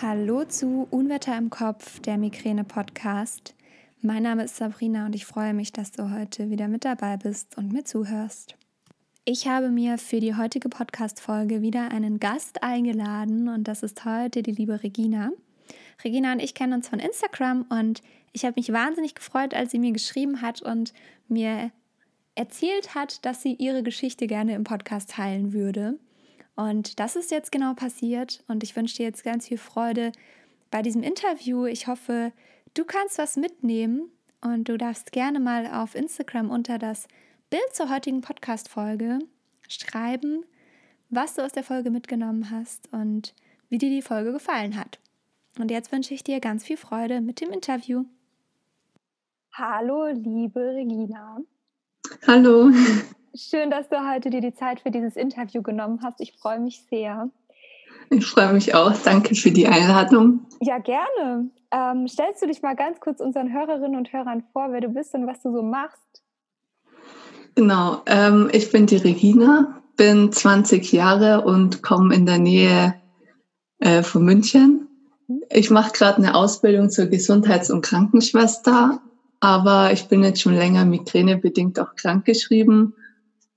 Hallo zu Unwetter im Kopf, der Migräne-Podcast. Mein Name ist Sabrina und ich freue mich, dass du heute wieder mit dabei bist und mir zuhörst. Ich habe mir für die heutige Podcast-Folge wieder einen Gast eingeladen und das ist heute die liebe Regina. Regina und ich kennen uns von Instagram und ich habe mich wahnsinnig gefreut, als sie mir geschrieben hat und mir erzählt hat, dass sie ihre Geschichte gerne im Podcast teilen würde. Und das ist jetzt genau passiert und ich wünsche dir jetzt ganz viel Freude bei diesem Interview. Ich hoffe, du kannst was mitnehmen und du darfst gerne mal auf Instagram unter das Bild zur heutigen Podcast-Folge schreiben, was du aus der Folge mitgenommen hast und wie dir die Folge gefallen hat. Und jetzt wünsche ich dir ganz viel Freude mit dem Interview. Hallo, liebe Regina. Hallo. Schön, dass du heute dir die Zeit für dieses Interview genommen hast. Ich freue mich sehr. Ich freue mich auch. Danke für die Einladung. Ja, gerne. Ähm, stellst du dich mal ganz kurz unseren Hörerinnen und Hörern vor, wer du bist und was du so machst? Genau. Ähm, ich bin die Regina, bin 20 Jahre und komme in der Nähe äh, von München. Mhm. Ich mache gerade eine Ausbildung zur Gesundheits- und Krankenschwester, aber ich bin jetzt schon länger migränebedingt auch krankgeschrieben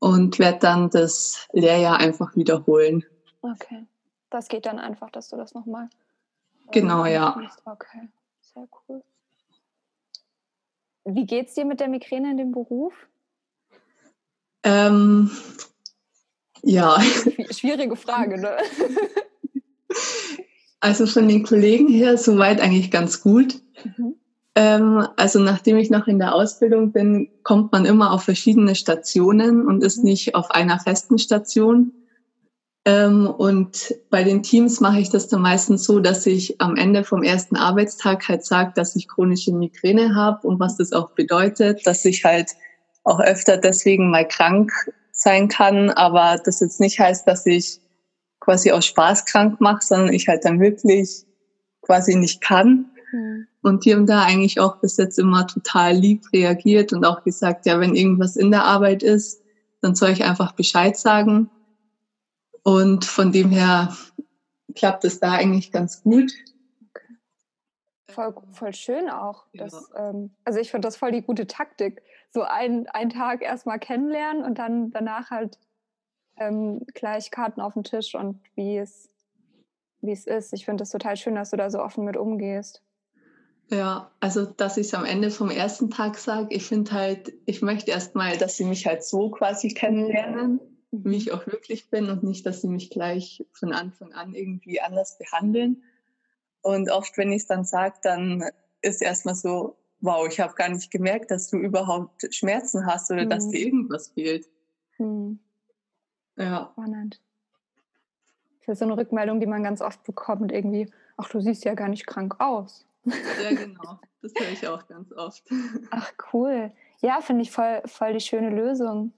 und werde dann das Lehrjahr einfach wiederholen. Okay. Das geht dann einfach, dass du das nochmal. Äh, genau, ja. Okay, sehr cool. Wie geht's dir mit der Migräne in dem Beruf? Ähm, ja. Schwierige Frage, ne? Also von den Kollegen her soweit eigentlich ganz gut. Mhm. Ähm, also nachdem ich noch in der Ausbildung bin, kommt man immer auf verschiedene Stationen und ist mhm. nicht auf einer festen Station. Ähm, und bei den Teams mache ich das dann meistens so, dass ich am Ende vom ersten Arbeitstag halt sage, dass ich chronische Migräne habe und was das auch bedeutet, dass ich halt auch öfter deswegen mal krank sein kann, aber das jetzt nicht heißt, dass ich quasi aus Spaß krank mache, sondern ich halt dann wirklich quasi nicht kann. Mhm. Und die haben da eigentlich auch bis jetzt immer total lieb reagiert und auch gesagt, ja, wenn irgendwas in der Arbeit ist, dann soll ich einfach Bescheid sagen. Und von dem her klappt es da eigentlich ganz gut. Okay. Voll, voll schön auch. Ja. ähm, also ich finde das voll die gute Taktik. So ein, einen Tag erstmal kennenlernen und dann danach halt ähm, gleich Karten auf den Tisch und wie es, wie es ist. Ich finde es total schön, dass du da so offen mit umgehst. Ja, also dass ich es am Ende vom ersten Tag sage, ich finde halt, ich möchte erstmal, dass sie mich halt so quasi kennenlernen, mhm. wie ich auch wirklich bin und nicht, dass sie mich gleich von Anfang an irgendwie anders behandeln. Und oft, wenn ich es dann sage, dann ist erstmal so, wow, ich habe gar nicht gemerkt, dass du überhaupt Schmerzen hast oder mhm. dass dir irgendwas fehlt. Mhm. Ja. Spannend. Das ist so eine Rückmeldung, die man ganz oft bekommt, irgendwie, ach, du siehst ja gar nicht krank aus. Ja, genau. Das höre ich auch ganz oft. Ach, cool. Ja, finde ich voll, voll die schöne Lösung,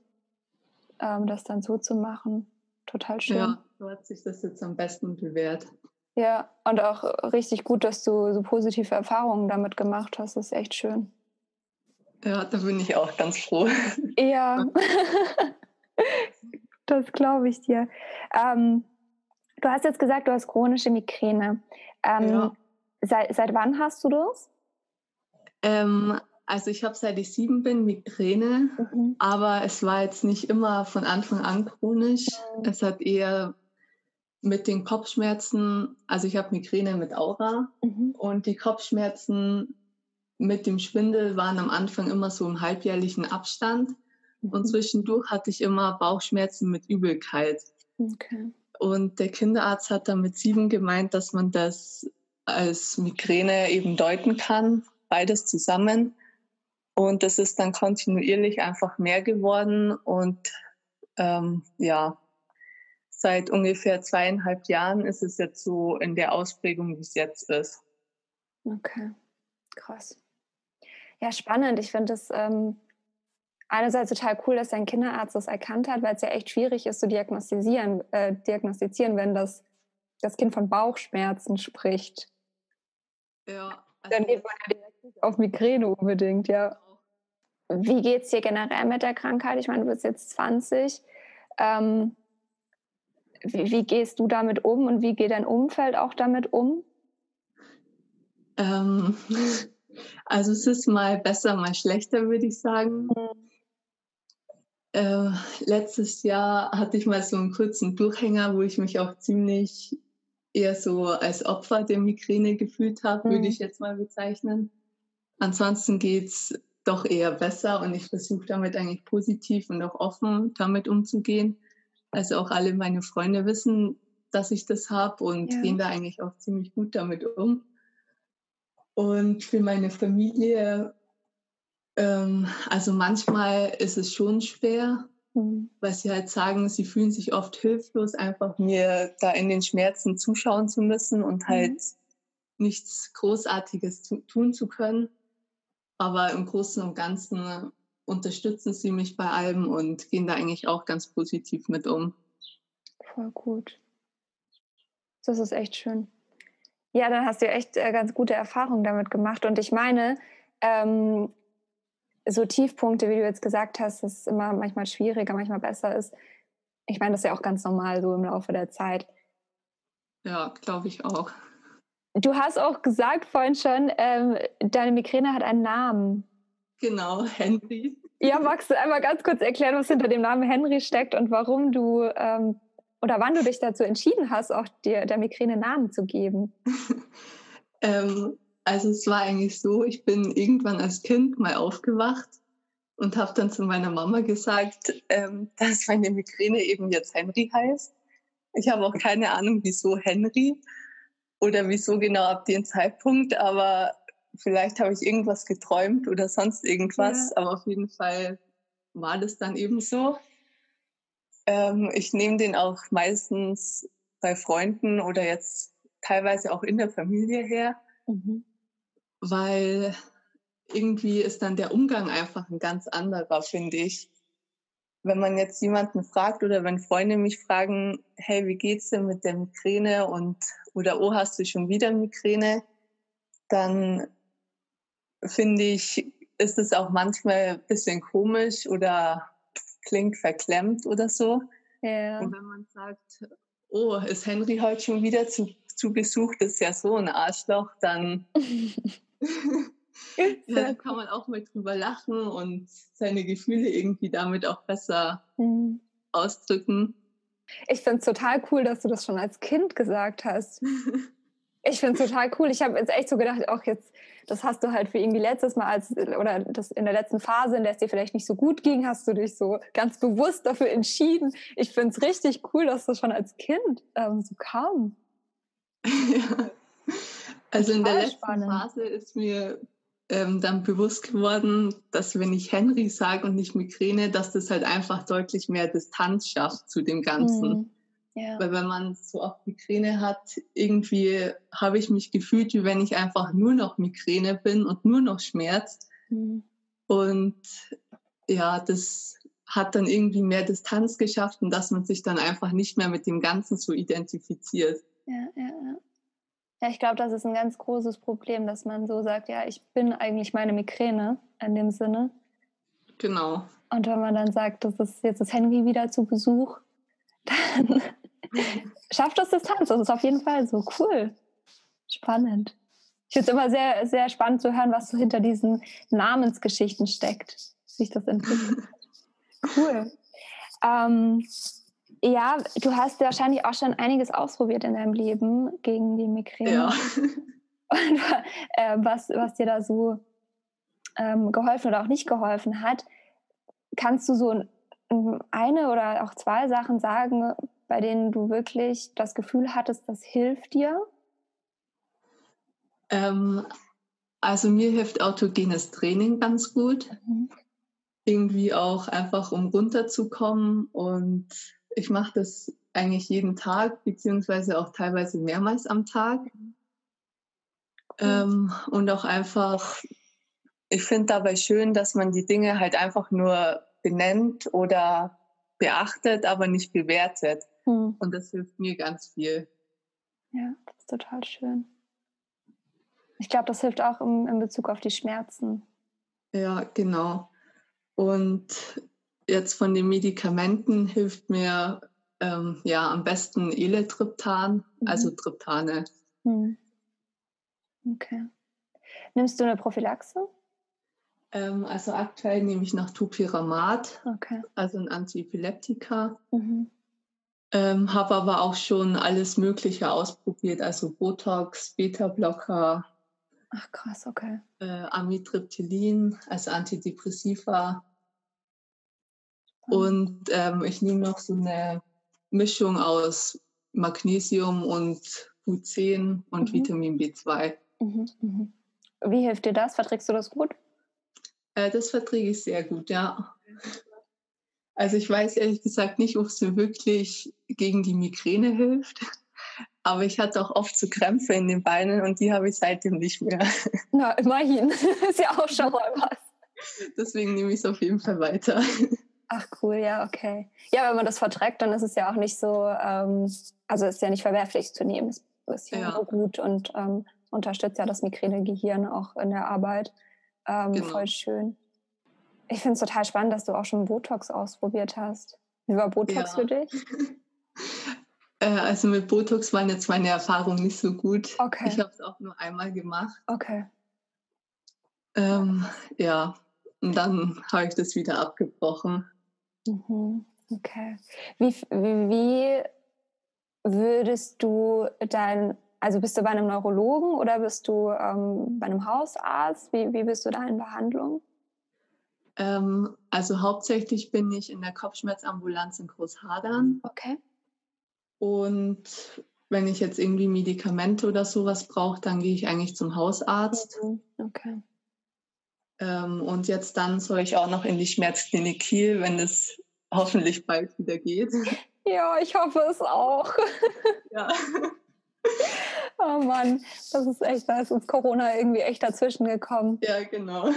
ähm, das dann so zu machen. Total schön. Ja, so hat sich das jetzt am besten bewährt. Ja, und auch richtig gut, dass du so positive Erfahrungen damit gemacht hast. Das ist echt schön. Ja, da bin ich auch ganz froh. Ja, das glaube ich dir. Ähm, du hast jetzt gesagt, du hast chronische Migräne. Ähm, ja. Seit, seit wann hast du das? Ähm, also ich habe seit ich sieben bin Migräne, mhm. aber es war jetzt nicht immer von Anfang an chronisch. Mhm. Es hat eher mit den Kopfschmerzen, also ich habe Migräne mit Aura mhm. und die Kopfschmerzen mit dem Schwindel waren am Anfang immer so im halbjährlichen Abstand und mhm. zwischendurch hatte ich immer Bauchschmerzen mit Übelkeit. Okay. Und der Kinderarzt hat dann mit sieben gemeint, dass man das als Migräne eben deuten kann, beides zusammen. Und das ist dann kontinuierlich einfach mehr geworden. Und ähm, ja, seit ungefähr zweieinhalb Jahren ist es jetzt so in der Ausprägung, wie es jetzt ist. Okay, krass. Ja, spannend. Ich finde es ähm, einerseits total cool, dass dein Kinderarzt das erkannt hat, weil es ja echt schwierig ist zu diagnostizieren, äh, diagnostizieren wenn das, das Kind von Bauchschmerzen spricht. Ja. Also Dann geht man ja direkt nicht auf Migräne unbedingt, ja. Genau. Wie geht es dir generell mit der Krankheit? Ich meine, du bist jetzt 20. Ähm, wie, wie, gehst du damit um und wie geht dein Umfeld auch damit um? Ähm, also es ist mal besser, mal schlechter, würde ich sagen. Mhm. Äh, letztes Jahr hatte ich mal so einen kurzen Durchhänger, wo ich mich auch ziemlich eher so als Opfer der Migräne gefühlt habe, mhm. würde ich jetzt mal bezeichnen. Ansonsten geht's doch eher besser und ich versuche damit eigentlich positiv und auch offen damit umzugehen. Also auch alle meine Freunde wissen, dass ich das habe und ja. gehen da eigentlich auch ziemlich gut damit um. Und für meine Familie, ähm, also manchmal ist es schon schwer. Weil sie halt sagen, sie fühlen sich oft hilflos, einfach mir da in den Schmerzen zuschauen zu müssen und mhm. halt nichts Großartiges tun zu können. Aber im Großen und Ganzen unterstützen sie mich bei allem und gehen da eigentlich auch ganz positiv mit um. Voll gut. Das ist echt schön. Ja, dann hast du echt äh, ganz gute Erfahrungen damit gemacht. Und ich meine, ähm, so Tiefpunkte, wie du jetzt gesagt hast, dass es immer manchmal schwieriger, manchmal besser ist. Ich meine, das ist ja auch ganz normal so im Laufe der Zeit. Ja, glaube ich auch. Du hast auch gesagt vorhin schon, ähm, deine Migräne hat einen Namen. Genau, Henry. Ja, magst du einmal ganz kurz erklären, was hinter dem Namen Henry steckt und warum du ähm, oder wann du dich dazu entschieden hast, auch dir der Migräne Namen zu geben? ähm, also es war eigentlich so, ich bin irgendwann als Kind mal aufgewacht und habe dann zu meiner Mama gesagt, ähm, dass meine Migräne eben jetzt Henry heißt. Ich habe auch keine Ahnung, wieso Henry oder wieso genau ab dem Zeitpunkt, aber vielleicht habe ich irgendwas geträumt oder sonst irgendwas, ja. aber auf jeden Fall war das dann eben so. Ähm, ich nehme den auch meistens bei Freunden oder jetzt teilweise auch in der Familie her. Mhm weil irgendwie ist dann der Umgang einfach ein ganz anderer, finde ich. Wenn man jetzt jemanden fragt oder wenn Freunde mich fragen, hey, wie geht's denn mit der Migräne und oder oh, hast du schon wieder Migräne, dann finde ich, ist es auch manchmal ein bisschen komisch oder klingt verklemmt oder so. Ja. Und wenn man sagt, oh, ist Henry heute schon wieder zu, zu Besuch, das ist ja so ein Arschloch, dann ja, da kann man auch mal drüber lachen und seine Gefühle irgendwie damit auch besser mhm. ausdrücken. Ich finde es total cool, dass du das schon als Kind gesagt hast. Ich finde es total cool. Ich habe jetzt echt so gedacht, auch jetzt, das hast du halt für irgendwie letztes Mal als, oder das in der letzten Phase, in der es dir vielleicht nicht so gut ging, hast du dich so ganz bewusst dafür entschieden. Ich finde es richtig cool, dass das schon als Kind ähm, so kam. ja. Also in der letzten spannend. Phase ist mir ähm, dann bewusst geworden, dass wenn ich Henry sage und nicht Migräne, dass das halt einfach deutlich mehr Distanz schafft zu dem Ganzen. Mhm. Ja. Weil wenn man so oft Migräne hat, irgendwie habe ich mich gefühlt, wie wenn ich einfach nur noch Migräne bin und nur noch Schmerz. Mhm. Und ja, das hat dann irgendwie mehr Distanz geschafft und dass man sich dann einfach nicht mehr mit dem Ganzen so identifiziert. Ja, ja, ja. Ja, ich glaube, das ist ein ganz großes Problem, dass man so sagt, ja, ich bin eigentlich meine Migräne in dem Sinne. Genau. Und wenn man dann sagt, das ist jetzt das Henry wieder zu Besuch, dann schafft das Distanz. Das ist auf jeden Fall so cool. Spannend. Ich finde es immer sehr, sehr spannend zu hören, was so hinter diesen Namensgeschichten steckt, sich das entwickelt. cool. Ähm, ja, du hast wahrscheinlich auch schon einiges ausprobiert in deinem Leben gegen die Migräne. Ja. Und, äh, was, was dir da so ähm, geholfen oder auch nicht geholfen hat. Kannst du so eine oder auch zwei Sachen sagen, bei denen du wirklich das Gefühl hattest, das hilft dir? Ähm, also mir hilft autogenes Training ganz gut. Mhm. Irgendwie auch einfach, um runterzukommen und ich mache das eigentlich jeden Tag, beziehungsweise auch teilweise mehrmals am Tag. Ähm, und auch einfach, ich finde dabei schön, dass man die Dinge halt einfach nur benennt oder beachtet, aber nicht bewertet. Mhm. Und das hilft mir ganz viel. Ja, das ist total schön. Ich glaube, das hilft auch im, in Bezug auf die Schmerzen. Ja, genau. Und jetzt von den Medikamenten hilft mir ähm, ja am besten Eletriptan, mhm. also Triptane. Mhm. Okay. Nimmst du eine Prophylaxe? Ähm, also aktuell nehme ich noch Tupiramat, okay. also ein Antiepileptika. Mhm. Ähm, Habe aber auch schon alles Mögliche ausprobiert, also Botox, Beta-Blocker. Ach krass, okay. Äh, Amitriptylin, also Antidepressiva. Mhm. Und ähm, ich nehme noch so eine Mischung aus Magnesium und Q10 und mhm. Vitamin B2. Mhm, mhm. Wie hilft dir das? Verträgst du das gut? Äh, das verträge ich sehr gut, ja. Also ich weiß ehrlich gesagt nicht, ob es mir wirklich gegen die Migräne hilft. Aber ich hatte auch oft so Krämpfe in den Beinen und die habe ich seitdem nicht mehr. Na, immerhin. ist ja auch schon mal was. Deswegen nehme ich es auf jeden Fall weiter. Ach cool, ja, okay. Ja, wenn man das verträgt, dann ist es ja auch nicht so, ähm, also ist ja nicht verwerflich zu nehmen. Es ist ja, ja. gut und ähm, unterstützt ja das Migränegehirn auch in der Arbeit. Ähm, genau. Voll schön. Ich finde es total spannend, dass du auch schon Botox ausprobiert hast. Wie war Botox ja. für dich? Äh, also mit Botox waren jetzt meine Erfahrungen nicht so gut. Okay. Ich habe es auch nur einmal gemacht. Okay. Ähm, ja, und dann habe ich das wieder abgebrochen. Mhm. Okay. Wie, wie würdest du dein, also bist du bei einem Neurologen oder bist du ähm, bei einem Hausarzt? Wie, wie bist du da in Behandlung? Ähm, also hauptsächlich bin ich in der Kopfschmerzambulanz in Großhadern. Okay. Und wenn ich jetzt irgendwie Medikamente oder sowas brauche, dann gehe ich eigentlich zum Hausarzt. Mhm. Okay. Ähm, und jetzt dann soll ich auch noch in die Schmerzklinik Kiel, wenn es hoffentlich bald wieder geht. Ja, ich hoffe es auch. Ja. oh Mann, das ist echt, da ist uns Corona irgendwie echt dazwischen gekommen. Ja, genau.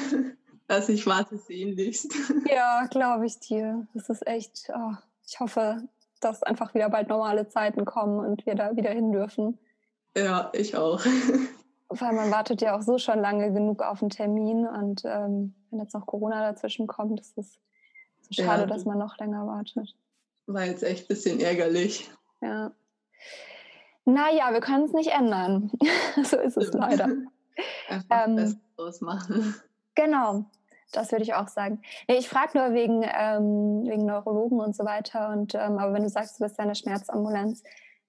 Also ich warte sehnlichst. Ja, glaube ich dir. Das ist echt, oh, ich hoffe, dass einfach wieder bald normale Zeiten kommen und wir da wieder hin dürfen. Ja, ich auch. Weil man wartet ja auch so schon lange genug auf einen Termin und ähm, wenn jetzt noch Corona dazwischen kommt, ist es so schade, ja, dass man noch länger wartet. War jetzt echt ein bisschen ärgerlich. Ja. Naja, wir können es nicht ändern. so ist es leider. Einfach ähm, Bestes draus machen. Genau, das würde ich auch sagen. Nee, ich frage nur wegen, ähm, wegen Neurologen und so weiter. Und, ähm, aber wenn du sagst, du bist eine Schmerzambulanz,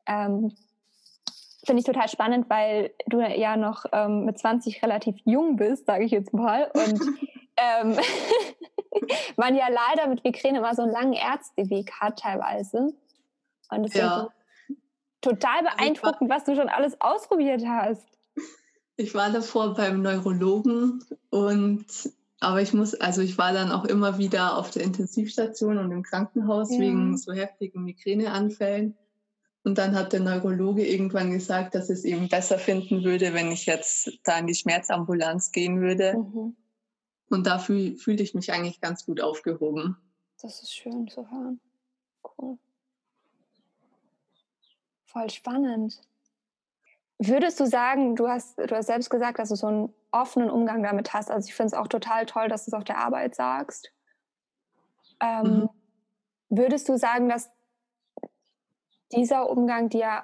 ähm, finde ich total spannend, weil du ja noch ähm, mit 20 relativ jung bist, sage ich jetzt mal. Und ähm, man ja leider mit Migräne immer so einen langen Ärzteweg hat teilweise. Und es ja. ist total also beeindruckend, was du schon alles ausprobiert hast. Ich war davor beim Neurologen und aber ich muss, also ich war dann auch immer wieder auf der Intensivstation und im Krankenhaus ja. wegen so heftigen Migräneanfällen. Und dann hat der Neurologe irgendwann gesagt, dass es eben besser finden würde, wenn ich jetzt da in die Schmerzambulanz gehen würde. Mhm. Und da fühl, fühlte ich mich eigentlich ganz gut aufgehoben. Das ist schön zu hören. Cool. Voll spannend. Würdest du sagen, du hast, du hast selbst gesagt, dass du so einen offenen Umgang damit hast. Also ich finde es auch total toll, dass du es auf der Arbeit sagst. Ähm, mhm. Würdest du sagen, dass dieser Umgang dir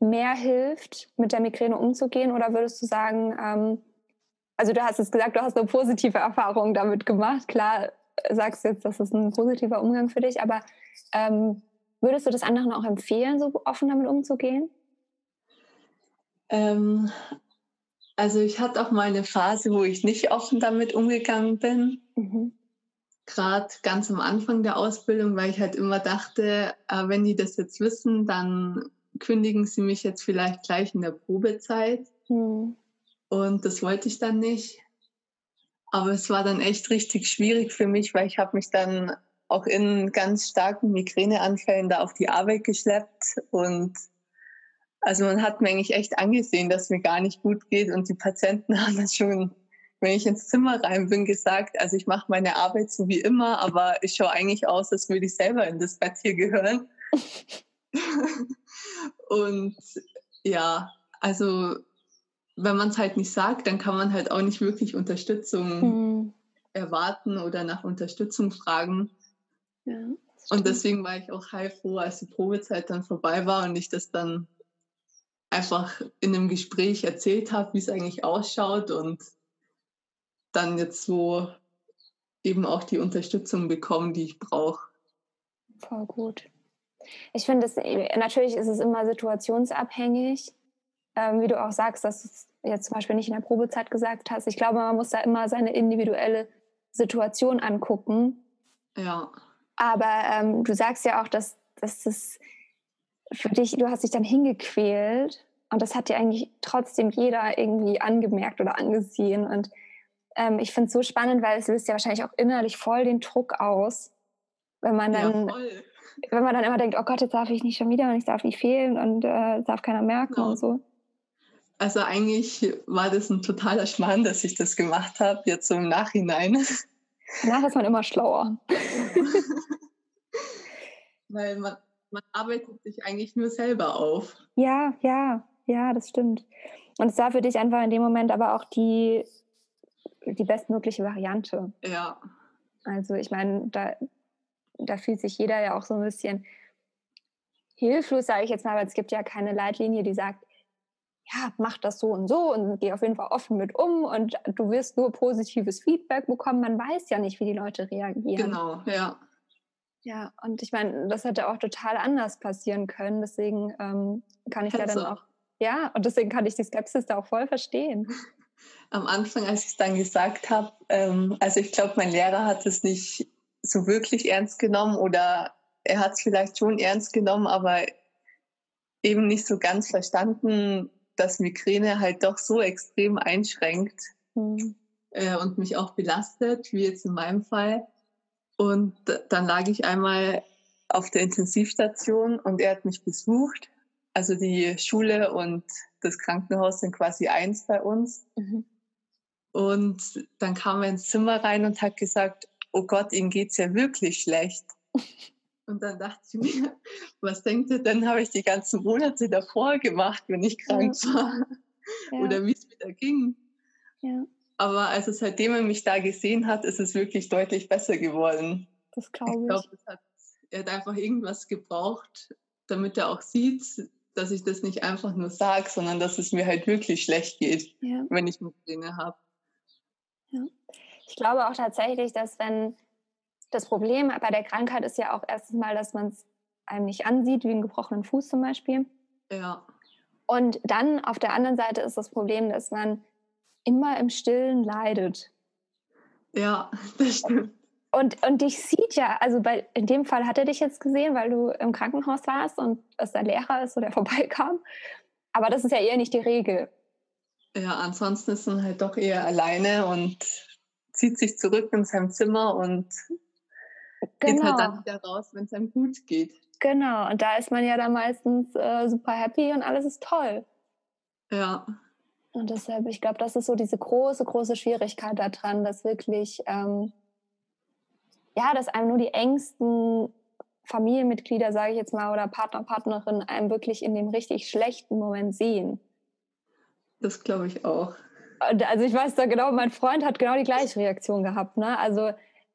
mehr hilft, mit der Migräne umzugehen? Oder würdest du sagen, ähm, also du hast es gesagt, du hast eine positive Erfahrung damit gemacht. Klar sagst du jetzt, das ist ein positiver Umgang für dich, aber ähm, würdest du das anderen auch empfehlen, so offen damit umzugehen? Ähm, also ich hatte auch mal eine Phase, wo ich nicht offen damit umgegangen bin. Mhm. Gerade ganz am Anfang der Ausbildung, weil ich halt immer dachte, äh, wenn die das jetzt wissen, dann kündigen sie mich jetzt vielleicht gleich in der Probezeit. Mhm. Und das wollte ich dann nicht. Aber es war dann echt richtig schwierig für mich, weil ich habe mich dann auch in ganz starken Migräneanfällen da auf die Arbeit geschleppt und also man hat mir eigentlich echt angesehen, dass mir gar nicht gut geht und die Patienten haben das schon, wenn ich ins Zimmer rein bin, gesagt, also ich mache meine Arbeit so wie immer, aber ich schaue eigentlich aus, als würde ich selber in das Bett hier gehören. und ja, also wenn man es halt nicht sagt, dann kann man halt auch nicht wirklich Unterstützung mhm. erwarten oder nach Unterstützung fragen. Ja, und deswegen war ich auch heilfroh, als die Probezeit dann vorbei war und ich das dann einfach in einem Gespräch erzählt habe, wie es eigentlich ausschaut und dann jetzt so eben auch die Unterstützung bekommen, die ich brauche. Voll gut. Ich finde, natürlich ist es immer situationsabhängig, ähm, wie du auch sagst, dass du es jetzt zum Beispiel nicht in der Probezeit gesagt hast. Ich glaube, man muss da immer seine individuelle Situation angucken. Ja. Aber ähm, du sagst ja auch, dass, dass das für dich, du hast dich dann hingequält und das hat dir eigentlich trotzdem jeder irgendwie angemerkt oder angesehen. Und ähm, ich finde es so spannend, weil es löst ja wahrscheinlich auch innerlich voll den Druck aus, wenn man dann, ja, wenn man dann immer denkt, oh Gott, jetzt darf ich nicht schon wieder und ich darf nicht fehlen und äh, darf keiner merken genau. und so. Also eigentlich war das ein totaler Schmarrn, dass ich das gemacht habe, jetzt so im Nachhinein. Danach ist man immer schlauer. Weil man, man arbeitet sich eigentlich nur selber auf. Ja, ja, ja, das stimmt. Und es war für dich einfach in dem Moment aber auch die, die bestmögliche Variante. Ja. Also ich meine, da, da fühlt sich jeder ja auch so ein bisschen hilflos, sage ich jetzt mal, weil es gibt ja keine Leitlinie, die sagt, ja, mach das so und so und geh auf jeden Fall offen mit um und du wirst nur positives Feedback bekommen. Man weiß ja nicht, wie die Leute reagieren. Genau, ja. Ja, und ich meine, das hätte auch total anders passieren können. Deswegen ähm, kann ich da dann auch, ja, und deswegen kann ich die Skepsis da auch voll verstehen. Am Anfang, als ich es dann gesagt habe, ähm, also ich glaube, mein Lehrer hat es nicht so wirklich ernst genommen oder er hat es vielleicht schon ernst genommen, aber eben nicht so ganz verstanden, dass Migräne halt doch so extrem einschränkt mhm. äh, und mich auch belastet, wie jetzt in meinem Fall. Und dann lag ich einmal auf der Intensivstation und er hat mich besucht. Also die Schule und das Krankenhaus sind quasi eins bei uns. Mhm. Und dann kam er ins Zimmer rein und hat gesagt, oh Gott, ihm geht's ja wirklich schlecht. Und dann dachte ich mir, was denkt ihr denn, habe ich die ganzen Monate davor gemacht, wenn ich krank ja. war? Ja. Oder wie es wieder ging. Ja. Aber also seitdem er mich da gesehen hat, ist es wirklich deutlich besser geworden. Das glaube ich. Ich glaube, hat, er hat einfach irgendwas gebraucht, damit er auch sieht, dass ich das nicht einfach nur sage, sondern dass es mir halt wirklich schlecht geht, ja. wenn ich Migräne habe. Ja. Ich glaube auch tatsächlich, dass wenn das Problem bei der Krankheit ist ja auch erstens mal, dass man es einem nicht ansieht, wie einen gebrochenen Fuß zum Beispiel. Ja. Und dann auf der anderen Seite ist das Problem, dass man immer im Stillen leidet. Ja, das stimmt. Und, und dich sieht ja, also bei, in dem Fall hat er dich jetzt gesehen, weil du im Krankenhaus warst und es dein Lehrer ist, der vorbeikam. Aber das ist ja eher nicht die Regel. Ja, ansonsten ist man halt doch eher alleine und zieht sich zurück in sein Zimmer und genau. geht halt dann genau. wieder raus, wenn es einem gut geht. Genau, und da ist man ja dann meistens äh, super happy und alles ist toll. Ja. Und deshalb, ich glaube, das ist so diese große, große Schwierigkeit daran, dass wirklich, ähm, ja, dass einem nur die engsten Familienmitglieder, sage ich jetzt mal, oder Partner, Partnerin einem wirklich in dem richtig schlechten Moment sehen. Das glaube ich auch. Also ich weiß da genau, mein Freund hat genau die gleiche Reaktion gehabt. Ne? Also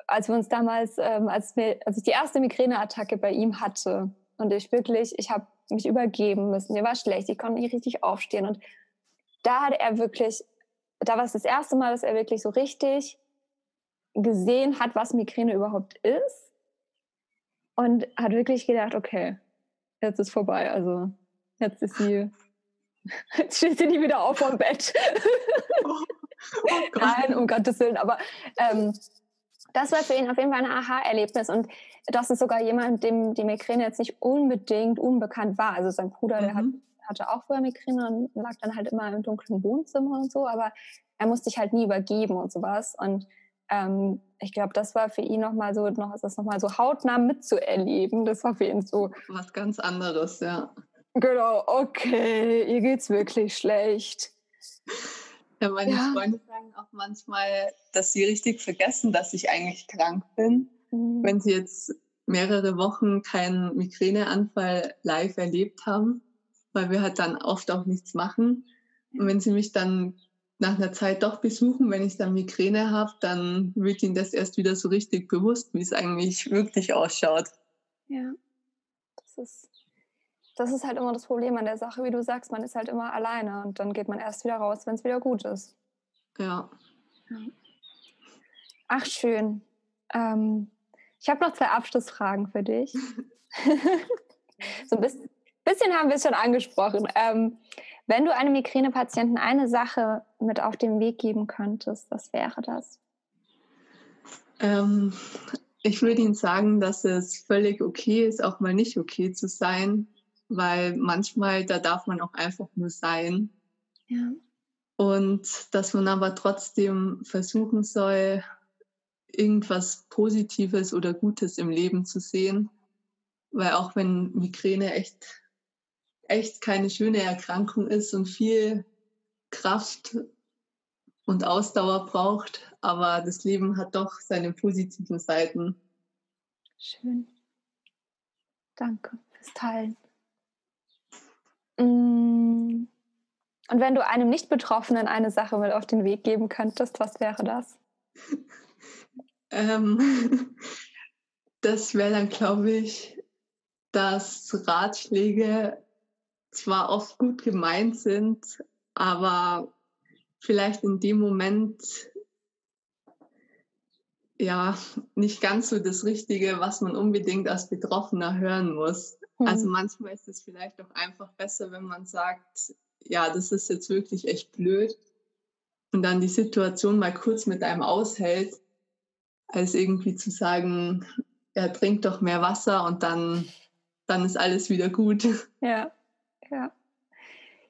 als wir uns damals, ähm, als, wir, als ich die erste Migräneattacke bei ihm hatte und ich wirklich, ich habe mich übergeben müssen, mir war schlecht, ich konnte nicht richtig aufstehen und da hat er wirklich, da war es das erste Mal, dass er wirklich so richtig gesehen hat, was Migräne überhaupt ist und hat wirklich gedacht, okay, jetzt ist vorbei, also jetzt ist sie, jetzt steht sie nie wieder auf vom Bett. Oh, oh Nein, um Gottes Willen, aber ähm, das war für ihn auf jeden Fall ein Aha-Erlebnis. Und das ist sogar jemand, dem die Migräne jetzt nicht unbedingt unbekannt war. Also sein Bruder, mhm. der hat, mhm. hatte auch vorher Migräne und lag dann halt immer im dunklen Wohnzimmer und so, aber er musste sich halt nie übergeben und sowas. Und ähm, ich glaube, das war für ihn nochmal so, noch, das nochmal so hautnah mitzuerleben. Das war für ihn so. Was ganz anderes, ja. Genau, okay, ihr geht's wirklich schlecht. Ja, meine ja. Freunde sagen auch manchmal, dass sie richtig vergessen, dass ich eigentlich krank bin. Mhm. Wenn sie jetzt mehrere Wochen keinen Migräneanfall live erlebt haben, weil wir halt dann oft auch nichts machen. Und wenn sie mich dann nach einer Zeit doch besuchen, wenn ich dann Migräne habe, dann wird ihnen das erst wieder so richtig bewusst, wie es eigentlich wirklich ausschaut. Ja, das ist das ist halt immer das Problem an der Sache, wie du sagst, man ist halt immer alleine und dann geht man erst wieder raus, wenn es wieder gut ist. Ja. Ach, schön. Ähm, ich habe noch zwei Abschlussfragen für dich. so ein bisschen, bisschen, haben wir es schon angesprochen. Ähm, wenn du einem Migränepatienten eine Sache mit auf den Weg geben könntest, was wäre das? Ähm, ich würde Ihnen sagen, dass es völlig okay ist, auch mal nicht okay zu sein, weil manchmal, da darf man auch einfach nur sein. Ja. Und dass man aber trotzdem versuchen soll, irgendwas Positives oder Gutes im Leben zu sehen. Weil auch wenn Migräne echt, echt keine schöne Erkrankung ist und viel Kraft und Ausdauer braucht, aber das Leben hat doch seine positiven Seiten. Schön. Danke fürs Teilen. Mm. Und wenn du einem Nicht-Betroffenen eine Sache mit auf den Weg geben könntest, was wäre das? ähm, das wäre dann, glaube ich, dass Ratschläge zwar oft gut gemeint sind, aber vielleicht in dem Moment ja nicht ganz so das Richtige, was man unbedingt als Betroffener hören muss. Mhm. Also manchmal ist es vielleicht auch einfach besser, wenn man sagt, ja, das ist jetzt wirklich echt blöd und dann die Situation mal kurz mit einem aushält, als irgendwie zu sagen, er trinkt doch mehr Wasser und dann, dann ist alles wieder gut. Ja, ja.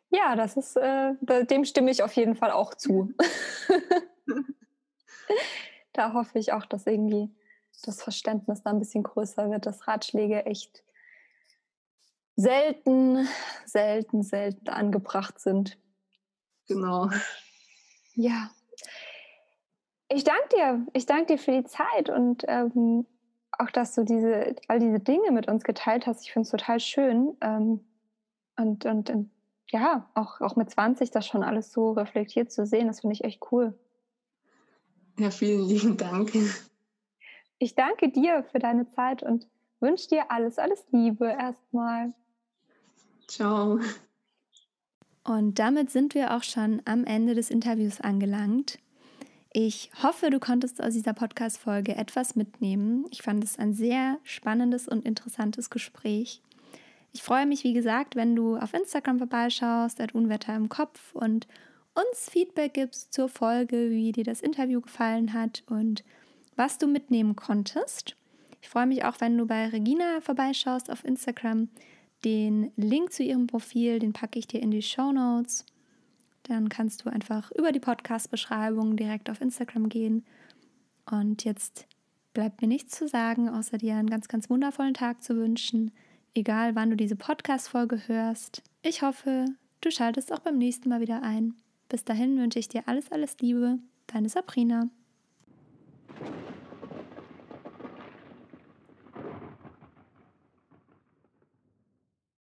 Ja, das ist, äh, dem stimme ich auf jeden Fall auch zu. da hoffe ich auch, dass irgendwie das Verständnis da ein bisschen größer wird, dass Ratschläge echt selten, selten, selten angebracht sind. Genau. Ja. Ich danke dir. Ich danke dir für die Zeit und ähm, auch, dass du diese, all diese Dinge mit uns geteilt hast. Ich finde es total schön. Ähm, und, und, und ja, auch, auch mit 20 das schon alles so reflektiert zu sehen, das finde ich echt cool. Ja, vielen lieben Dank. Ich danke dir für deine Zeit und wünsche dir alles, alles Liebe erstmal. Ciao. Und damit sind wir auch schon am Ende des Interviews angelangt. Ich hoffe, du konntest aus dieser Podcast-Folge etwas mitnehmen. Ich fand es ein sehr spannendes und interessantes Gespräch. Ich freue mich, wie gesagt, wenn du auf Instagram vorbeischaust, at Unwetter im Kopf und uns Feedback gibst zur Folge, wie dir das Interview gefallen hat und was du mitnehmen konntest. Ich freue mich auch, wenn du bei Regina vorbeischaust auf Instagram. Den Link zu ihrem Profil, den packe ich dir in die Show Notes. Dann kannst du einfach über die Podcast-Beschreibung direkt auf Instagram gehen. Und jetzt bleibt mir nichts zu sagen, außer dir einen ganz, ganz wundervollen Tag zu wünschen egal wann du diese Podcast-Folge hörst. Ich hoffe, du schaltest auch beim nächsten Mal wieder ein. Bis dahin wünsche ich dir alles, alles Liebe. Deine Sabrina.